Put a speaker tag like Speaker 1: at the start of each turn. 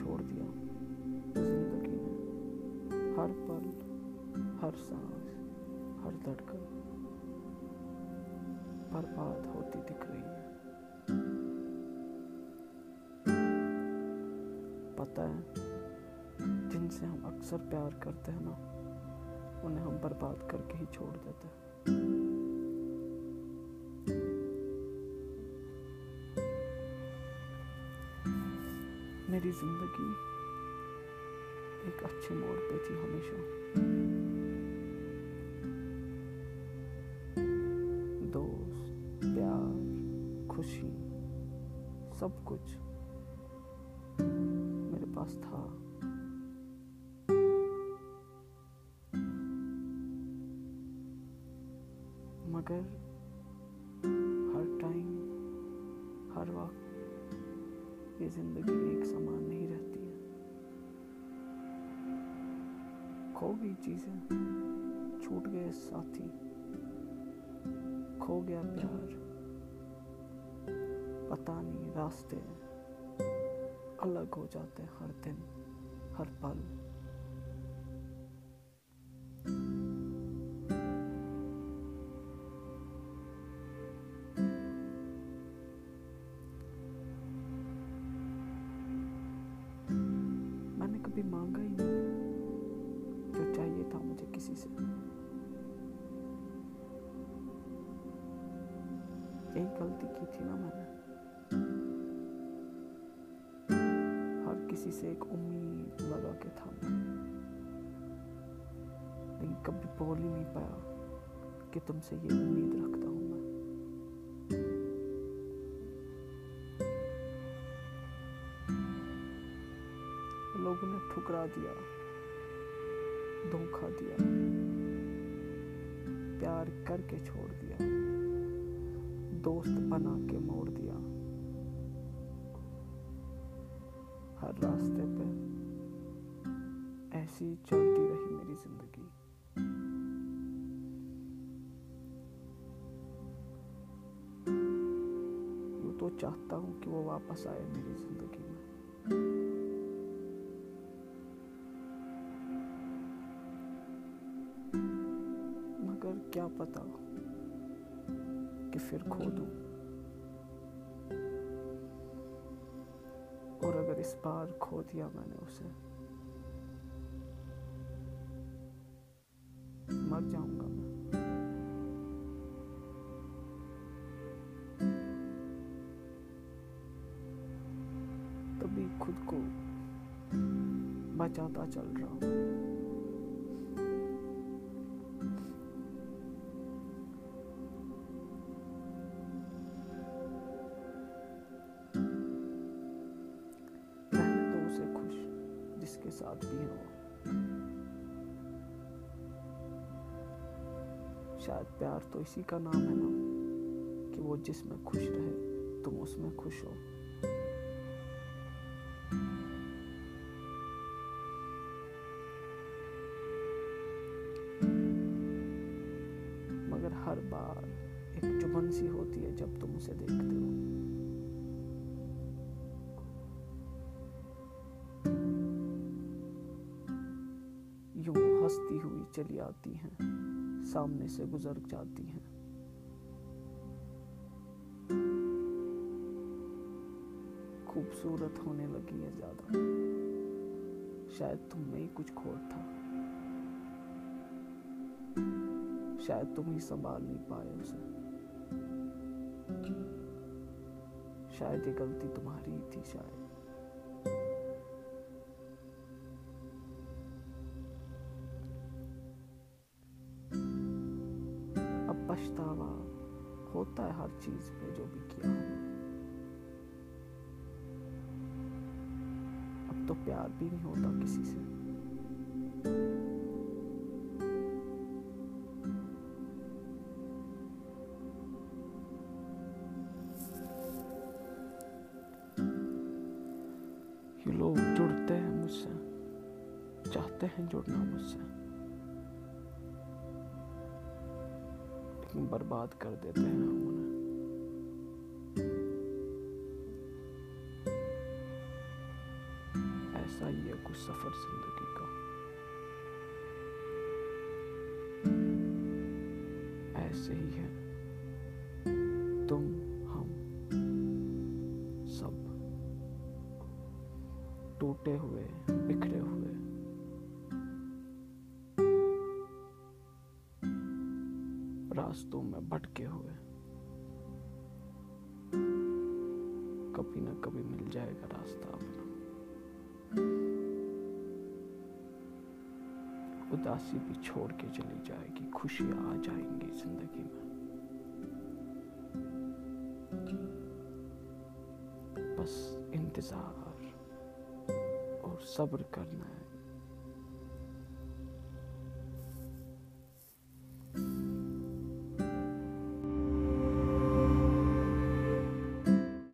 Speaker 1: दिया। ज़िंदगी ने हर पल, हर सांस, हर धड़कन बर्बाद होती दिख रही है। पता है, जिनसे हम अक्सर प्यार करते हैं ना, उन्हें हम बर्बाद करके ही छोड़ देते हैं। मेरी ज़िंदगी एक अच्छे मोड़ पे थी हमेशा। दोस्त, प्यार, खुशी, सब कुछ मेरे पास था। मगर ये ज़िंदगी एक समान नहीं रहती है। खो गई चीज़ें, छूट गए साथी, खो गया प्यार, पता नहीं, रास्ते अलग हो जाते हर दिन, हर पल। कभी मांगा ही नहीं जो चाहिए था मुझे किसी से। यही गलती की थी ना मैंने। हर किसी से एक उम्मीद लगा के था लेकिन कभी बोल ही नहीं पाया कि तुमसे ये उम्मीद रखता। लोगों ने ठुकरा दिया, धोखा दिया, प्यार करके छोड़ दिया, दोस्त बना के मोड़ दिया। हर रास्ते पे ऐसी चलती रही मेरी ज़िंदगी। तो चाहता हूँ कि वो वापस आए मेरी ज़िंदगी में। क्या पता कि फिर खो दूँ। और अगर इस बार खो दिया मैंने उसे, मर जाऊँगा मैं। तभी खुद को बचाता चल रहा हूँ। जिसके साथ भी हो। शायद प्यार तो इसी का नाम है ना, कि वो जिसमें खुश रहे, तुम उसमें खुश हो। मगर हर बार एक चुभन सी होती है जब तुम उसे देखते हो। चली आती हैं, सामने से गुजर जाती हैं। खूबसूरत होने लगी है ज़्यादा। शायद तुम में ही कुछ खोट था। शायद तुम ही संभाल नहीं पाए उसे। शायद ये गलती तुम्हारी ही थी शायद। पछतावा होता है हर चीज़ पे जो भी किया अब तो प्यार भी नहीं होता किसी से। ये लोग जुड़ते हैं मुझसे, चाहते हैं जुड़ना मुझसे। बर्बाद कर देते हैं हम उन्हें। ऐसा ही है कुछ सफ़र ज़िंदगी का। ऐसे ही है। तुम, हम, सब टूटे हुए, बिखरे हुए रास्तों में भटके हुए। कभी ना कभी मिल जाएगा रास्ता अपना। उदासी भी छोड़ के चली जाएगी खुशियाँ आ जाएँगी ज़िंदगी में। बस इंतज़ार और सब्र करना है।